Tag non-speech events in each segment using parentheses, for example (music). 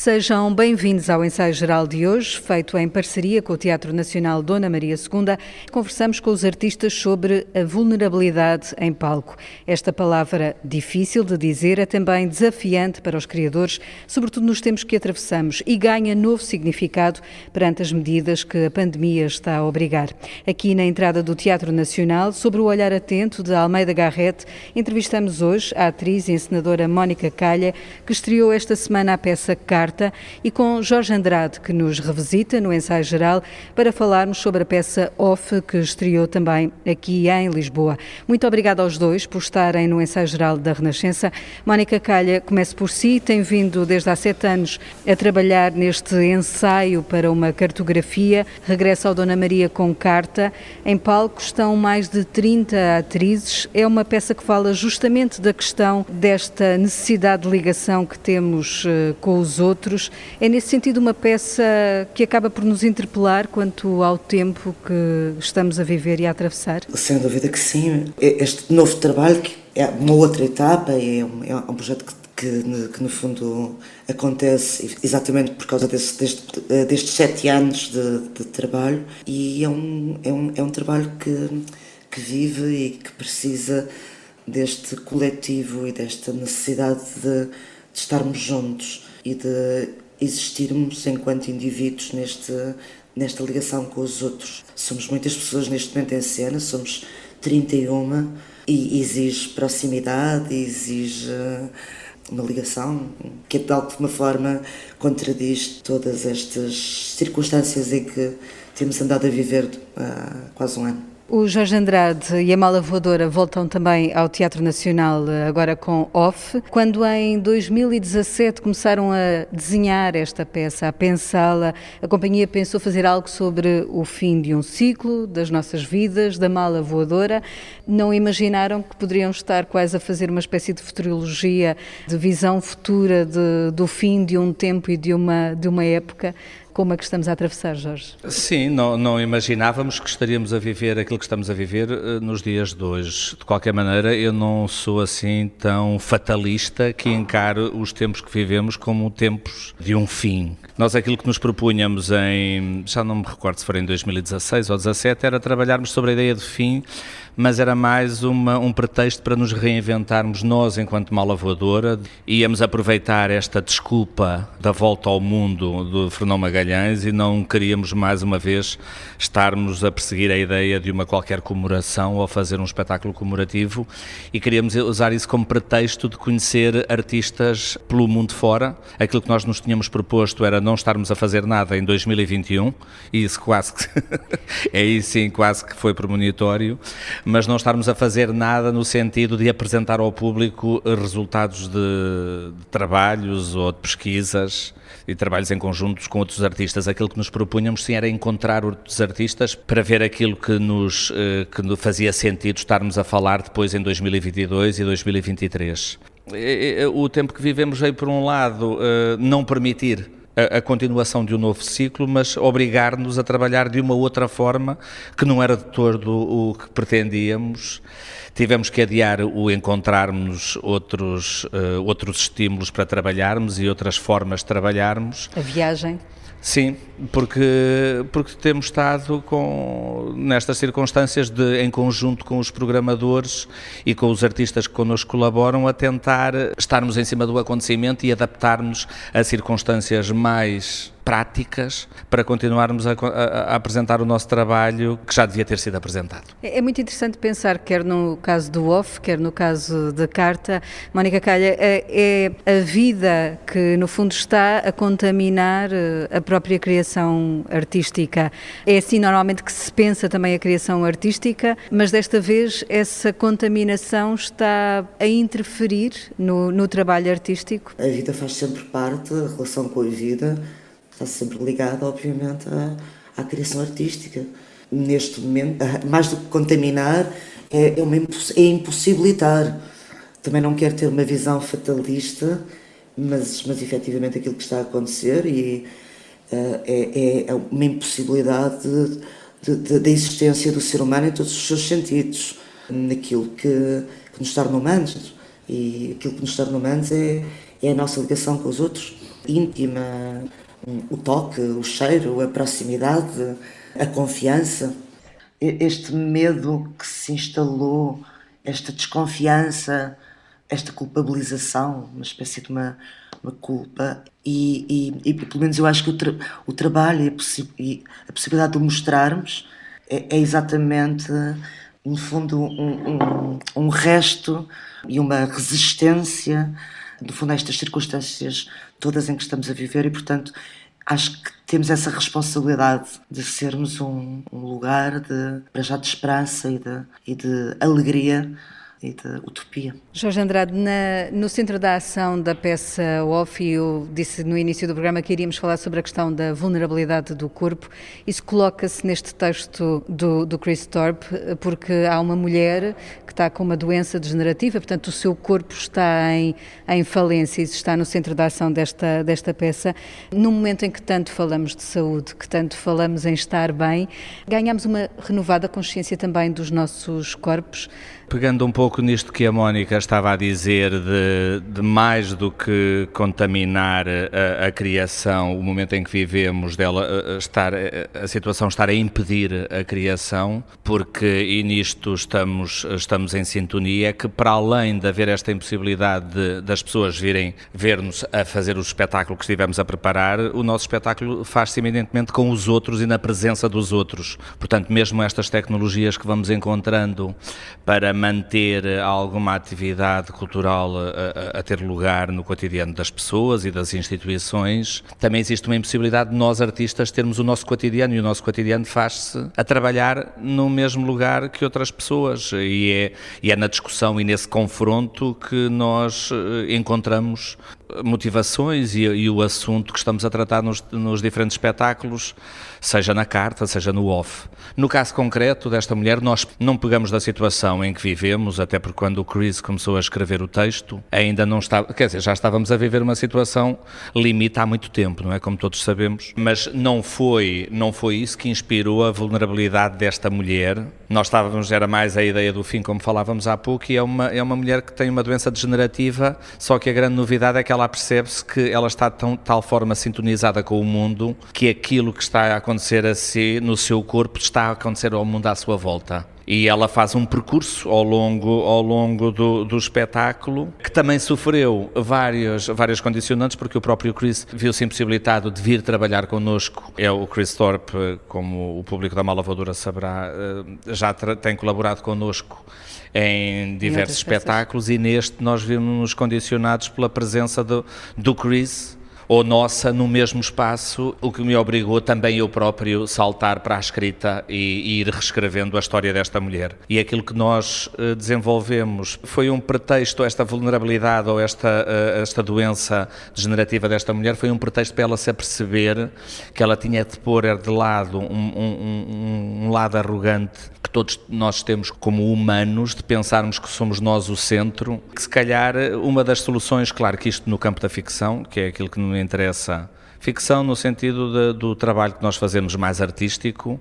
Sejam bem-vindos ao ensaio geral de hoje, feito em parceria com o Teatro Nacional Dona Maria II. Conversamos com os artistas sobre a vulnerabilidade em palco. Esta palavra difícil de dizer é também desafiante para os criadores, sobretudo nos tempos que atravessamos, e ganha novo significado perante as medidas que a pandemia está a obrigar. Aqui na entrada do Teatro Nacional, sobre o olhar atento de Almeida Garrett, entrevistamos hoje a atriz e encenadora Mónica Calha, que estreou esta semana a peça Car E com Jorge Andrade, que nos revisita no ensaio geral para falarmos sobre a peça Off, que estreou também aqui em Lisboa. Muito obrigada aos dois por estarem no ensaio geral da Renascença. Mónica Calha, comece por si, tem vindo desde há sete anos a trabalhar neste ensaio para uma cartografia, regressa ao Dona Maria com Carta. Em palco estão mais de 30 atrizes. É uma peça que fala justamente da questão desta necessidade de ligação que temos uh, com os outros outros. É nesse sentido uma peça que acaba por nos interpelar quanto ao tempo que estamos a viver e a atravessar? Sem dúvida que sim. Este novo trabalho que é uma outra etapa, é um, é um projeto que que, que, no fundo acontece exatamente por causa desse, deste, destes sete anos de, de, trabalho e é um, é um, é um trabalho que, que vive e que precisa deste coletivo e desta necessidade de, de estarmos juntos e de existirmos enquanto indivíduos neste, nesta ligação com os outros. Somos muitas pessoas neste momento em cena, somos 31 e exige proximidade, exige uma ligação que de alguma forma contradiz todas estas circunstâncias em que temos andado a viver há quase um ano. O Jorge Andrade e a Mala Voadora voltam também ao Teatro Nacional eh, agora com Off. Quando em 2017 começaram a desenhar esta peça, a pensá-la, a companhia pensou fazer algo sobre o fim de um ciclo das nossas vidas, da Mala Voadora. Não imaginaram que poderiam estar quase a fazer uma espécie de futurologia, de visão futura de, do fim de um tempo e de uma, de uma época como a que estamos a atravessar, Jorge. Sim, não, não imaginávamos que estaríamos a viver aquilo que estamos a viver eh, nos dias de hoje. De qualquer maneira, eu não sou assim tão fatalista que encaro os tempos que vivemos como tempos de um fim. Nós aquilo que nos propunhamos em, já não me recordo se foi em 2016 ou 2017, era trabalharmos sobre a ideia de fim mas era mais uma, um pretexto para nos reinventarmos nós enquanto mala voadora. Íamos aproveitar esta desculpa da volta ao mundo do Fernão Magalhães e não queríamos mais uma vez estarmos a perseguir a ideia de uma qualquer comemoração ou fazer um espetáculo comemorativo e queríamos usar isso como pretexto de conhecer artistas pelo mundo fora. Aquilo que nós nos tínhamos proposto era não estarmos a fazer nada em 2021 e isso quase que é (laughs) aí sim quase que foi premonitório mas não estarmos a fazer nada no sentido de apresentar ao público resultados de, de trabalhos ou de pesquisas e trabalhos em conjuntos com outros artistas. Aquilo que nos propunhamos sim era encontrar outros artistas para ver aquilo que nos eh, que fazia sentido estarmos a falar depois em 2022 e 2023. O tempo que vivemos veio, por um lado, eh, não permitir a, a, continuação de um novo ciclo, mas obrigar-nos a trabalhar de uma outra forma que não era de todo o que pretendíamos. Tivemos que adiar o encontrarmos outros, uh, outros estímulos para trabalharmos e outras formas de trabalharmos. A viagem. Sim, porque, porque temos estado com, nestas circunstâncias de, em conjunto com os programadores e com os artistas que connosco colaboram, a tentar estarmos em cima do acontecimento e adaptarmos a circunstâncias mais práticas para continuarmos a, a, a, apresentar o nosso trabalho que já devia ter sido apresentado. É, é muito interessante pensar, quer no caso do OFF, quer no caso da Carta, Mónica Calha, é, é a vida que no fundo está a contaminar eh, a própria criação artística. É assim normalmente que se pensa também a criação artística, mas desta vez essa contaminação está a interferir no, no trabalho artístico? A vida faz sempre parte, a relação com a vida está sempre ligada, obviamente, à, à criação artística. Neste momento, mais do que contaminar, é, é, uma, é impossibilitar. Também não quero ter uma visão fatalista, mas, mas efetivamente aquilo que está a acontecer e, uh, é, é uma impossibilidade da existência do ser humano em todos os seus sentidos, naquilo que, que nos torna humanos. E aquilo que nos torna humanos é, é a nossa ligação com os outros íntima, o toque, o cheiro, a proximidade, a confiança. Este medo que se instalou, esta desconfiança, esta culpabilização, uma espécie de uma, uma culpa, e, e, e, pelo menos eu acho que o, tra o trabalho e a, possi e a, possibilidade de o mostrarmos é, é exatamente, no fundo, um, um, um resto e uma resistência, no fundo, a estas circunstâncias todas em que estamos a viver e, portanto, acho que temos essa responsabilidade de sermos um, um lugar de, para já de esperança e de, e de alegria e de utopia. Jorge Andrade, na, no centro da ação da peça Off, eu disse no início do programa que iríamos falar sobre a questão da vulnerabilidade do corpo. Isso coloca-se neste texto do, do Chris Thorpe, porque há uma mulher que está com uma doença degenerativa, portanto o seu corpo está em, em falência, isso está no centro da ação desta, desta peça. No momento em que tanto falamos de saúde, que tanto falamos em estar bem, ganhamos uma renovada consciência também dos nossos corpos. Pegando um pouco nisto que a Mónica estava a dizer, de, de mais do que contaminar a, a, criação, o momento em que vivemos, dela estar, a situação estar a impedir a criação, porque, e nisto estamos, estamos em sintonia, que para além de haver esta impossibilidade de, das pessoas virem ver-nos a fazer o espetáculo que estivemos a preparar, o nosso espetáculo faz-se eminentemente com os outros e na presença dos outros. Portanto, mesmo estas tecnologias que vamos encontrando para manter alguma atividade cultural a, a, a, ter lugar no cotidiano das pessoas e das instituições, também existe uma impossibilidade de nós artistas termos o nosso cotidiano e o nosso cotidiano faz-se a trabalhar no mesmo lugar que outras pessoas. E é, e é na discussão e nesse confronto que nós eh, encontramos motivações e, e, o assunto que estamos a tratar nos, nos, diferentes espetáculos, seja na carta, seja no off. No caso concreto desta mulher, nós não pegamos da situação em que vivemos, até porque quando o Chris começou a escrever o texto, ainda não estava, quer dizer, já estávamos a viver uma situação limite há muito tempo, não é? Como todos sabemos, mas não foi, não foi isso que inspirou a vulnerabilidade desta mulher. Nós estávamos, era mais a ideia do fim, como falávamos há pouco, e é uma, é uma mulher que tem uma doença degenerativa, só que a grande novidade é que ela percebe-se que ela está de tal forma sintonizada com o mundo que aquilo que está a acontecer a si, no seu corpo, está a acontecer ao mundo à sua volta e ela faz um percurso ao longo, ao longo do, do espetáculo que também sofreu vários, vários condicionantes porque o próprio Chris viu-se impossibilitado de vir trabalhar connosco. É o Chris Thorpe, como o público da Malavadora saberá, eh, já tem colaborado connosco em diversos espetáculos e neste nós vimos-nos condicionados pela presença do, do Chris ou nossa no mesmo espaço, o que me obrigou também eu próprio saltar para a escrita e, e ir reescrevendo a história desta mulher. E aquilo que nós uh, desenvolvemos foi um pretexto, esta vulnerabilidade ou esta, uh, esta doença degenerativa desta mulher foi um pretexto para ela se aperceber que ela tinha de pôr de lado um, um, um, lado arrogante que todos nós temos como humanos, de pensarmos que somos nós o centro, que se calhar uma das soluções, claro que isto no campo da ficção, que é aquilo que interessa Ficção no sentido de, do trabalho que nós fazemos mais artístico,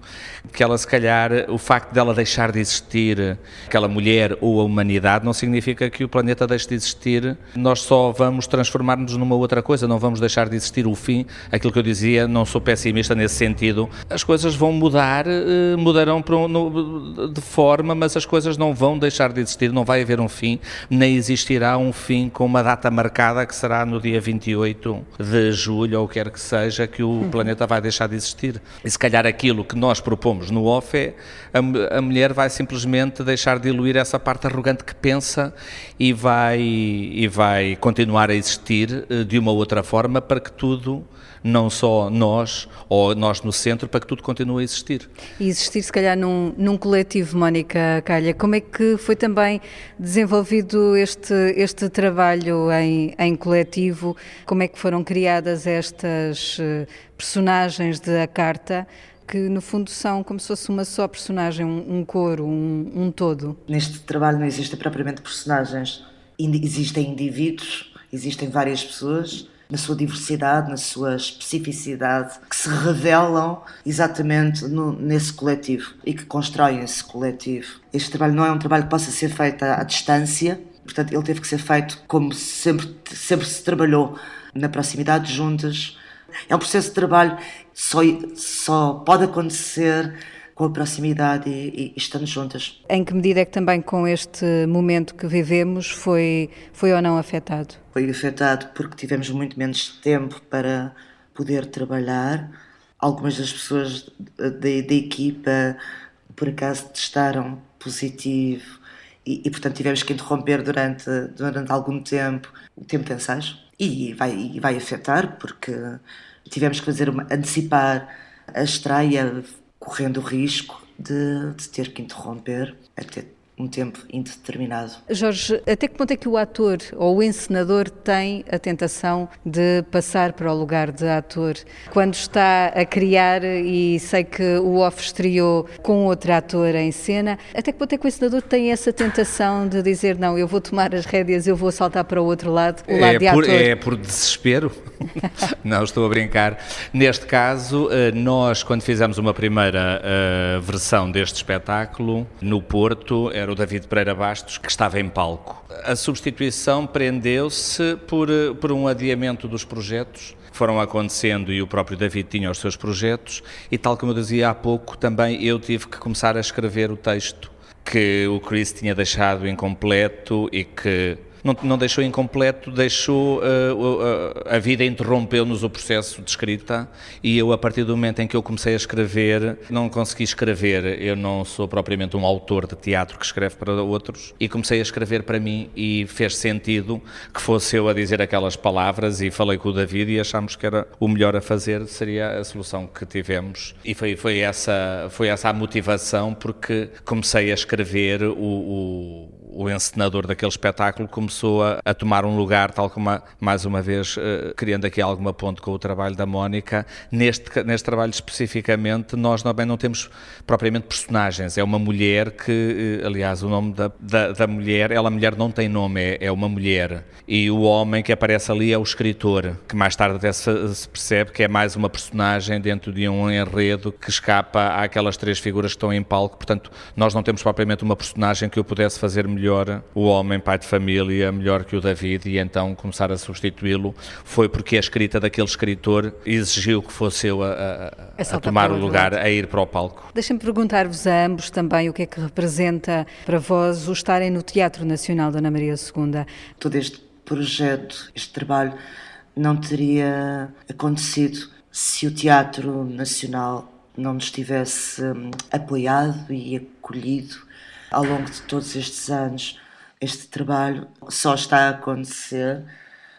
que ela se calhar, o facto dela deixar de existir, aquela mulher ou a humanidade, não significa que o planeta deixe de existir, nós só vamos transformar-nos numa outra coisa, não vamos deixar de existir o fim, aquilo que eu dizia, não sou pessimista nesse sentido, as coisas vão mudar, eh, mudarão de forma, mas as coisas não vão deixar de existir, não vai haver um fim, nem existirá um fim com uma data marcada que será no dia 28 de julho ou quer quer que seja, que o uhum. planeta vai deixar de existir. E se calhar aquilo que nós propomos no off é a, a mulher vai simplesmente deixar de diluir essa parte arrogante que pensa e vai, e vai continuar a existir eh, de uma outra forma para que tudo não só nós, ou nós no centro, para que tudo continue a existir. E existir, se calhar, num, num coletivo, Mónica Calha. Como é que foi também desenvolvido este, este trabalho em, em coletivo? Como é que foram criadas estas eh, personagens de A Carta? que no fundo são como se fosse uma só personagem, um, um coro, um, um, todo. Neste trabalho não existem propriamente personagens, existem indivíduos, existem várias pessoas na sua diversidade, na sua especificidade, que se revelam exatamente no, nesse coletivo e que constroem esse coletivo. Este trabalho não é um trabalho que possa ser feito à, à distância, Portanto, ele teve que ser feito como sempre, sempre se trabalhou, na proximidade juntas. É um processo de trabalho só, só pode acontecer com a proximidade e, e, estando juntas. Em que medida é que também com este momento que vivemos foi, foi ou não afetado? Foi afetado porque tivemos muito menos tempo para poder trabalhar. Algumas das pessoas da, da equipa, por acaso, testaram positivo e, e, portanto tivemos que interromper durante, durante algum tempo o tempo de ensaios. E vai, e vai afetar porque tivemos que fazer uma, antecipar a estreia correndo o risco de, de ter que interromper até um tempo indeterminado. Jorge, até que ponto é que o ator ou o encenador tem a tentação de passar para o lugar de ator quando está a criar e sei que o off estreou com outro ator em cena? Até que ponto é que o encenador tem essa tentação de dizer não, eu vou tomar as rédeas, eu vou saltar para o outro lado, o lado é de por, ator? É por desespero? (laughs) não, estou a brincar. Neste caso, eh, nós quando fizemos uma primeira uh, versão deste espetáculo no Porto, era o David Pereira Bastos, que estava em palco. A substituição prendeu-se por, por um adiamento dos projetos foram acontecendo e o próprio David tinha os seus projetos e tal como eu dizia há pouco, também eu tive que começar a escrever o texto que o Chris tinha deixado incompleto e que não, não deixou incompleto, deixou uh, uh, a vida interrompeu-nos o processo de escrita e eu a partir do momento em que eu comecei a escrever não consegui escrever. Eu não sou propriamente um autor de teatro que escreve para outros e comecei a escrever para mim e fez sentido que fosse eu a dizer aquelas palavras e falei com o David e achámos que era o melhor a fazer seria a solução que tivemos e foi foi essa foi essa a motivação porque comecei a escrever o, o o encenador daquele espetáculo começou a, a tomar um lugar, tal como, a, mais uma vez, uh, criando aqui alguma ponte com o trabalho da Mónica. Neste, neste trabalho especificamente, nós também não temos propriamente personagens. É uma mulher que, uh, aliás, o nome da, da, da, mulher, ela mulher não tem nome, é, é, uma mulher. E o homem que aparece ali é o escritor, que mais tarde até se, se percebe que é mais uma personagem dentro de um enredo que escapa àquelas três figuras que estão em palco. Portanto, nós não temos propriamente uma personagem que eu pudesse fazer melhor melhor o homem pai de família, melhor que o David, e então começar a substituí-lo foi porque a escrita daquele escritor exigiu que fosse eu a, a, a tomar o lugar, a ir para o palco. Deixem-me perguntar-vos a ambos também o que é que representa para vós o estarem no Teatro Nacional Dona Maria II. Todo este projeto, este trabalho, não teria acontecido se o Teatro Nacional não nos tivesse hum, apoiado e acolhido ao longo de todos estes anos, este trabalho só está a acontecer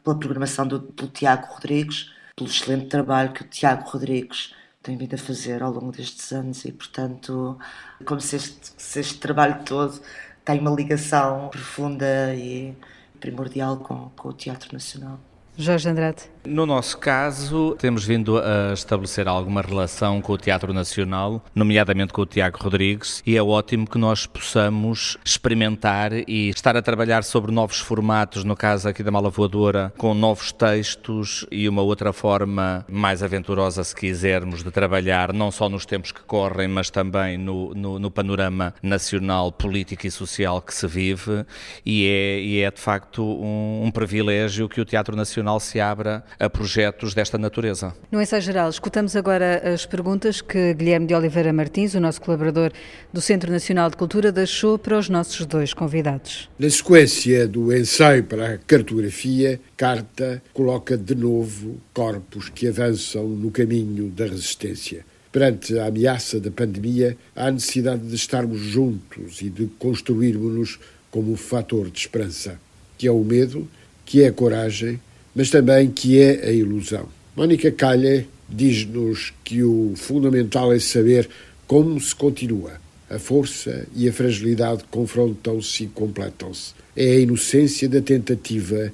pela programação do, do Tiago Rodrigues, pelo excelente trabalho que o Tiago Rodrigues tem vindo a fazer ao longo destes anos e, portanto, como se este, se este trabalho todo tem uma ligação profunda e primordial com, com o Teatro Nacional. Jorge Andrade. No nosso caso, temos vindo a estabelecer alguma relação com o Teatro Nacional, nomeadamente com o Tiago Rodrigues, e é ótimo que nós possamos experimentar e estar a trabalhar sobre novos formatos, no caso aqui da Mala Voadora, com novos textos e uma outra forma mais aventurosa, se quisermos, de trabalhar, não só nos tempos que correm, mas também no, no, no panorama nacional, político e social que se vive, e é, e é de facto um, um privilégio que o Teatro Nacional Nacional se abra a projetos desta natureza. No ensaio geral, escutamos agora as perguntas que Guilherme de Oliveira Martins, o nosso colaborador do Centro Nacional de Cultura, deixou para os nossos dois convidados. Na sequência do ensaio para a cartografia, Carta coloca de novo corpos que avançam no caminho da resistência. Perante a ameaça da pandemia, há a necessidade de estarmos juntos e de construirmos-nos como um fator de esperança, que é o medo, que é a coragem, mas também que é a ilusão. Mónica Calha diz-nos que o fundamental é saber como se continua. A força e a fragilidade confrontam-se e completam-se. É a inocência da tentativa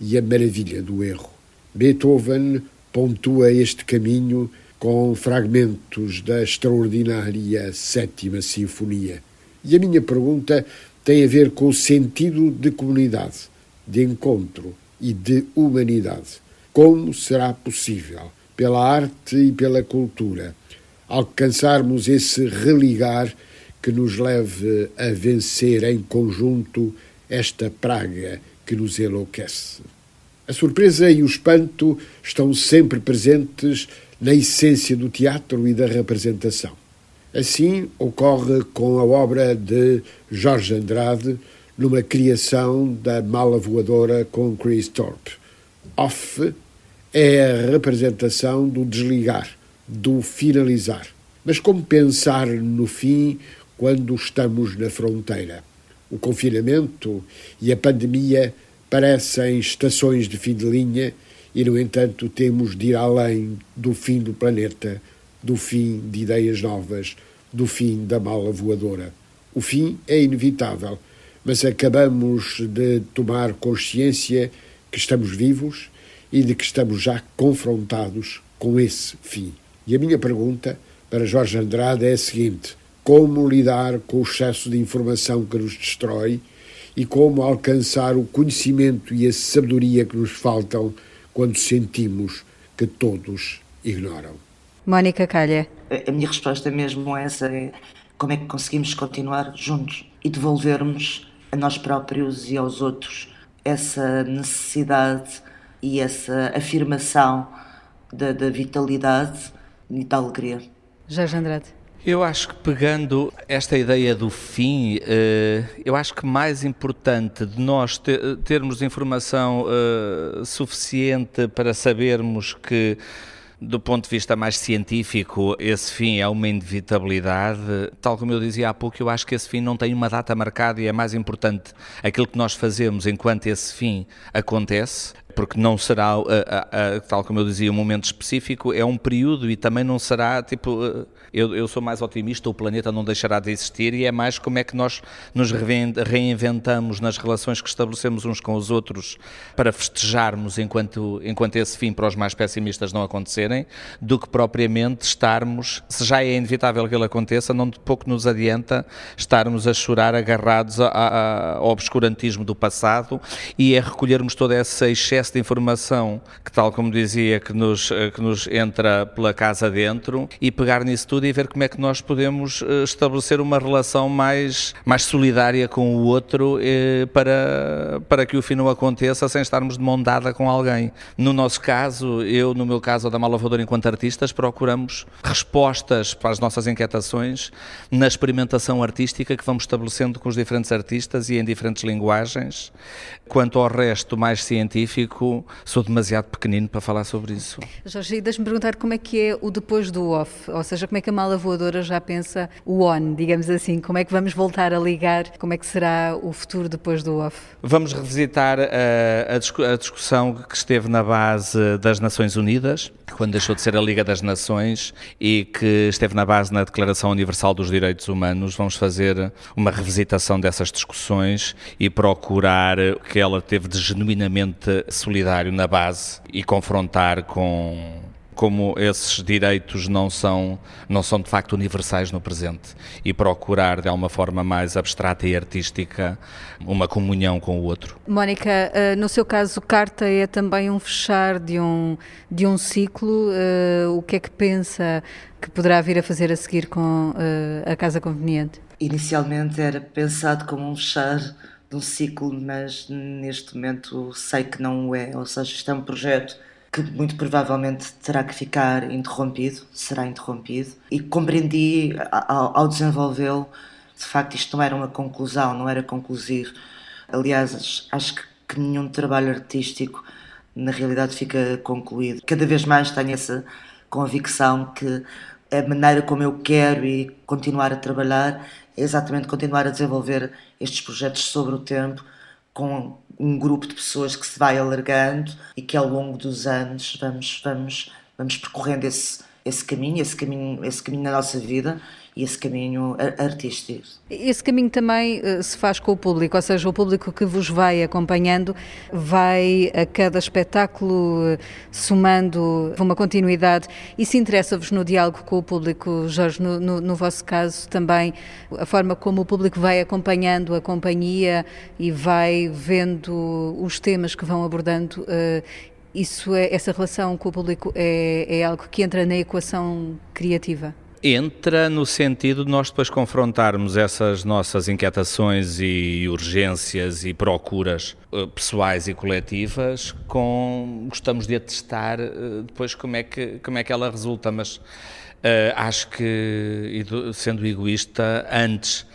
e a maravilha do erro. Beethoven pontua este caminho com fragmentos da extraordinária Sétima Sinfonia. E a minha pergunta tem a ver com o sentido de comunidade, de encontro, e de humanidade. Como será possível, pela arte e pela cultura, alcançarmos esse religar que nos leve a vencer em conjunto esta praga que nos enlouquece. A surpresa e o espanto estão sempre presentes na essência do teatro e da representação. Assim ocorre com a obra de Jorge Andrade, numa criação da Mala Voadora com Chris Thorpe. Off é a representação do desligar, do finalizar. Mas como pensar no fim quando estamos na fronteira? O confinamento e a pandemia parecem estações de fim de linha e, no entanto, temos de ir além do fim do planeta, do fim de ideias novas, do fim da mala voadora. O fim é inevitável, mas acabamos de tomar consciência que estamos vivos e de que estamos já confrontados com esse fim. E a minha pergunta para Jorge Andrade é a seguinte: como lidar com o excesso de informação que nos destrói? e como alcançar o conhecimento e a sabedoria que nos faltam quando sentimos que todos ignoram. Mónica Calha. A minha resposta mesmo é essa é como é que conseguimos continuar juntos e devolvermos a nós próprios e aos outros essa necessidade e essa afirmação da, da vitalidade e da alegria. Jorge Andrade. Eu acho que pegando esta ideia do fim, eh, eu acho que mais importante de nós termos informação eh, suficiente para sabermos que do ponto de vista mais científico, esse fim é uma inevitabilidade. Tal como eu dizia há pouco, eu acho que esse fim não tem uma data marcada e é mais importante aquilo que nós fazemos enquanto esse fim acontece porque não será, tal como eu dizia, um momento específico, é um período e também não será tipo. Eu, eu sou mais otimista, o planeta não deixará de existir e é mais como é que nós nos reinventamos nas relações que estabelecemos uns com os outros para festejarmos enquanto, enquanto esse fim para os mais pessimistas não acontecerem, do que propriamente estarmos, se já é inevitável que ele aconteça, não de pouco nos adianta estarmos a chorar agarrados a, a, ao obscurantismo do passado e a recolhermos toda essa excesso excesso de informação que, tal como dizia, que nos, eh, que nos entra pela casa dentro e pegar nisso tudo e ver como é que nós podemos eh, estabelecer uma relação mais, mais solidária com o outro eh, para, para que o fim não aconteça sem estarmos de mão dada com alguém. No nosso caso, eu, no meu caso, da Malavadora, enquanto artistas, procuramos respostas para as nossas inquietações na experimentação artística que vamos estabelecendo com os diferentes artistas e em diferentes linguagens. Quanto ao resto mais científico, sou demasiado pequenino para falar sobre isso. Jorge, deixe-me perguntar como é que é o depois do off, ou seja, como é que a mala voadora já pensa o on, digamos assim, como é que vamos voltar a ligar, como é que será o futuro depois do off? Vamos revisitar uh, a, a discussão que esteve na base das Nações Unidas, quando deixou de ser a Liga das Nações e que esteve na base na Declaração Universal dos Direitos Humanos. Vamos fazer uma revisitação dessas discussões e procurar que ela teve de genuinamente solidário na base e confrontar com como esses direitos não são, não são de facto universais no presente e procurar de alguma forma mais abstrata e artística uma comunhão com o outro. Mónica, eh, no seu caso, carta é também um fechar de um, de um ciclo. Eh, o que é que pensa que poderá vir a fazer a seguir com eh, a Casa Conveniente? Inicialmente era pensado como um fechar de um ciclo, mas neste momento sei que não o é. Ou seja, isto é um projeto que muito provavelmente terá que ficar interrompido, será interrompido, e compreendi ao, desenvolvê-lo, de facto, isto não era uma conclusão, não era conclusivo. Aliás, acho que, que nenhum trabalho artístico na realidade fica concluído. Cada vez mais tenho essa convicção que a maneira como eu quero e continuar a trabalhar é exatamente continuar a desenvolver estes projetos sobre o tempo com um grupo de pessoas que se vai alargando e que ao longo dos anos vamos vamos vamos percorrendo esse esse caminho esse caminho esse caminho na nossa vida esse caminho artístico. Esse caminho também uh, se faz com o público, ou seja, o público que vos vai acompanhando vai a cada espetáculo uh, somando uma continuidade. e se interessa-vos no diálogo com o público, Jorge, no, no, no, vosso caso também, a forma como o público vai acompanhando a companhia e vai vendo os temas que vão abordando? Uh, isso é, essa relação com o público é, é algo que entra na equação criativa? Entra no sentido de nós depois confrontarmos essas nossas inquietações e urgências e procuras eh, pessoais e coletivas com gostamos de atestar eh, depois como é que como é que ela resulta, mas uh, acho que sendo egoísta antes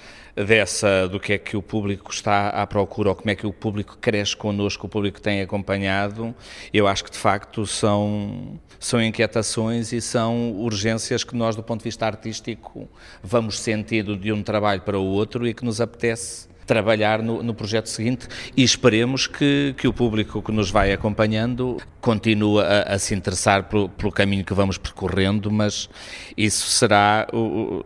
dessa do que é que o público está à procura ou como é que o público cresce connosco, o público tem acompanhado, eu acho que de facto são, são inquietações e são urgências que nós, do ponto de vista artístico, vamos sentindo de um trabalho para o outro e que nos apetece trabalhar no, no, projeto seguinte e esperemos que, que o público que nos vai acompanhando continue a, a se interessar pelo, pelo, caminho que vamos percorrendo, mas isso será,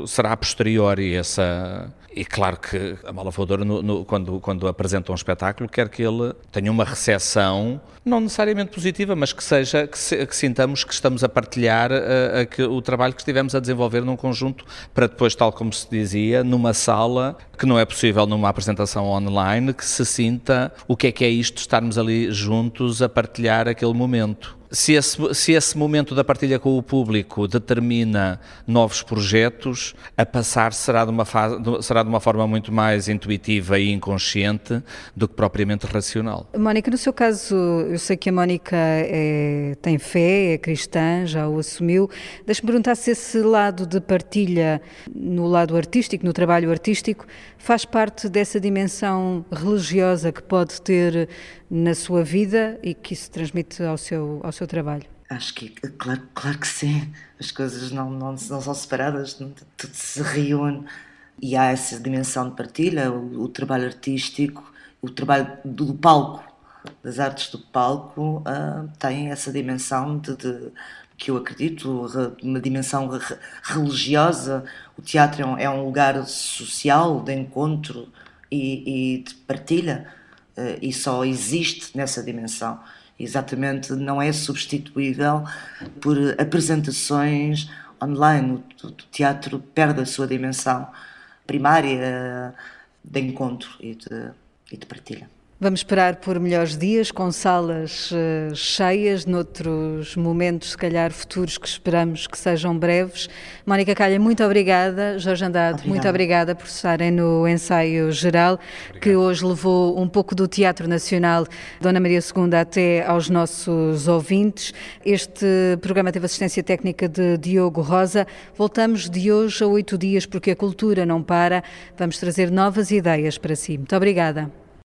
será a posteriori, essa, e claro que a Mala Voadora, no, no, quando, quando apresenta um espetáculo, quer que ele tenha uma recepção, não necessariamente positiva, mas que seja, que, se, que sintamos que estamos a partilhar uh, a, que, o trabalho que estivemos a desenvolver num conjunto, para depois, tal como se dizia, numa sala, que não é possível numa apresentação online, que se sinta o que é que é isto, estarmos ali juntos a partilhar aquele momento se esse, se esse momento da partilha com o público determina novos projetos, a passar será de, uma fase, será de uma forma muito mais intuitiva e inconsciente do que propriamente racional. Mónica, no seu caso, eu sei que a Mónica é, tem fé, é cristã, já o assumiu. Deixe-me perguntar se esse lado de partilha no lado artístico, no trabalho artístico, faz parte dessa dimensão religiosa que pode ter na sua vida e que isso transmite ao seu, ao seu trabalho? Acho que, claro, claro que sim. As coisas não, não, não são separadas, tudo se reúne e há essa dimensão de partilha, o, o trabalho artístico, o trabalho do, do, palco, das artes do palco, uh, tem essa dimensão de, de, que eu acredito, uma dimensão religiosa. O teatro é um, é um lugar social de encontro e, e de partilha e só existe nessa dimensão. Exatamente, não é substituível por apresentações online. O, o teatro perde a sua dimensão primária de encontro e de, e de partilha. Vamos esperar por melhores dias, com salas uh, cheias, noutros momentos, se calhar futuros, que esperamos que sejam breves. Mónica Calha, muito obrigada. Jorge Andrade, obrigada. muito obrigada por estarem no ensaio geral, Obrigado. que hoje levou um pouco do Teatro Nacional Dona Maria II até aos nossos ouvintes. Este programa teve assistência técnica de Diogo Rosa. Voltamos de hoje a oito dias, porque a cultura não para. Vamos trazer novas ideias para si. Muito obrigada.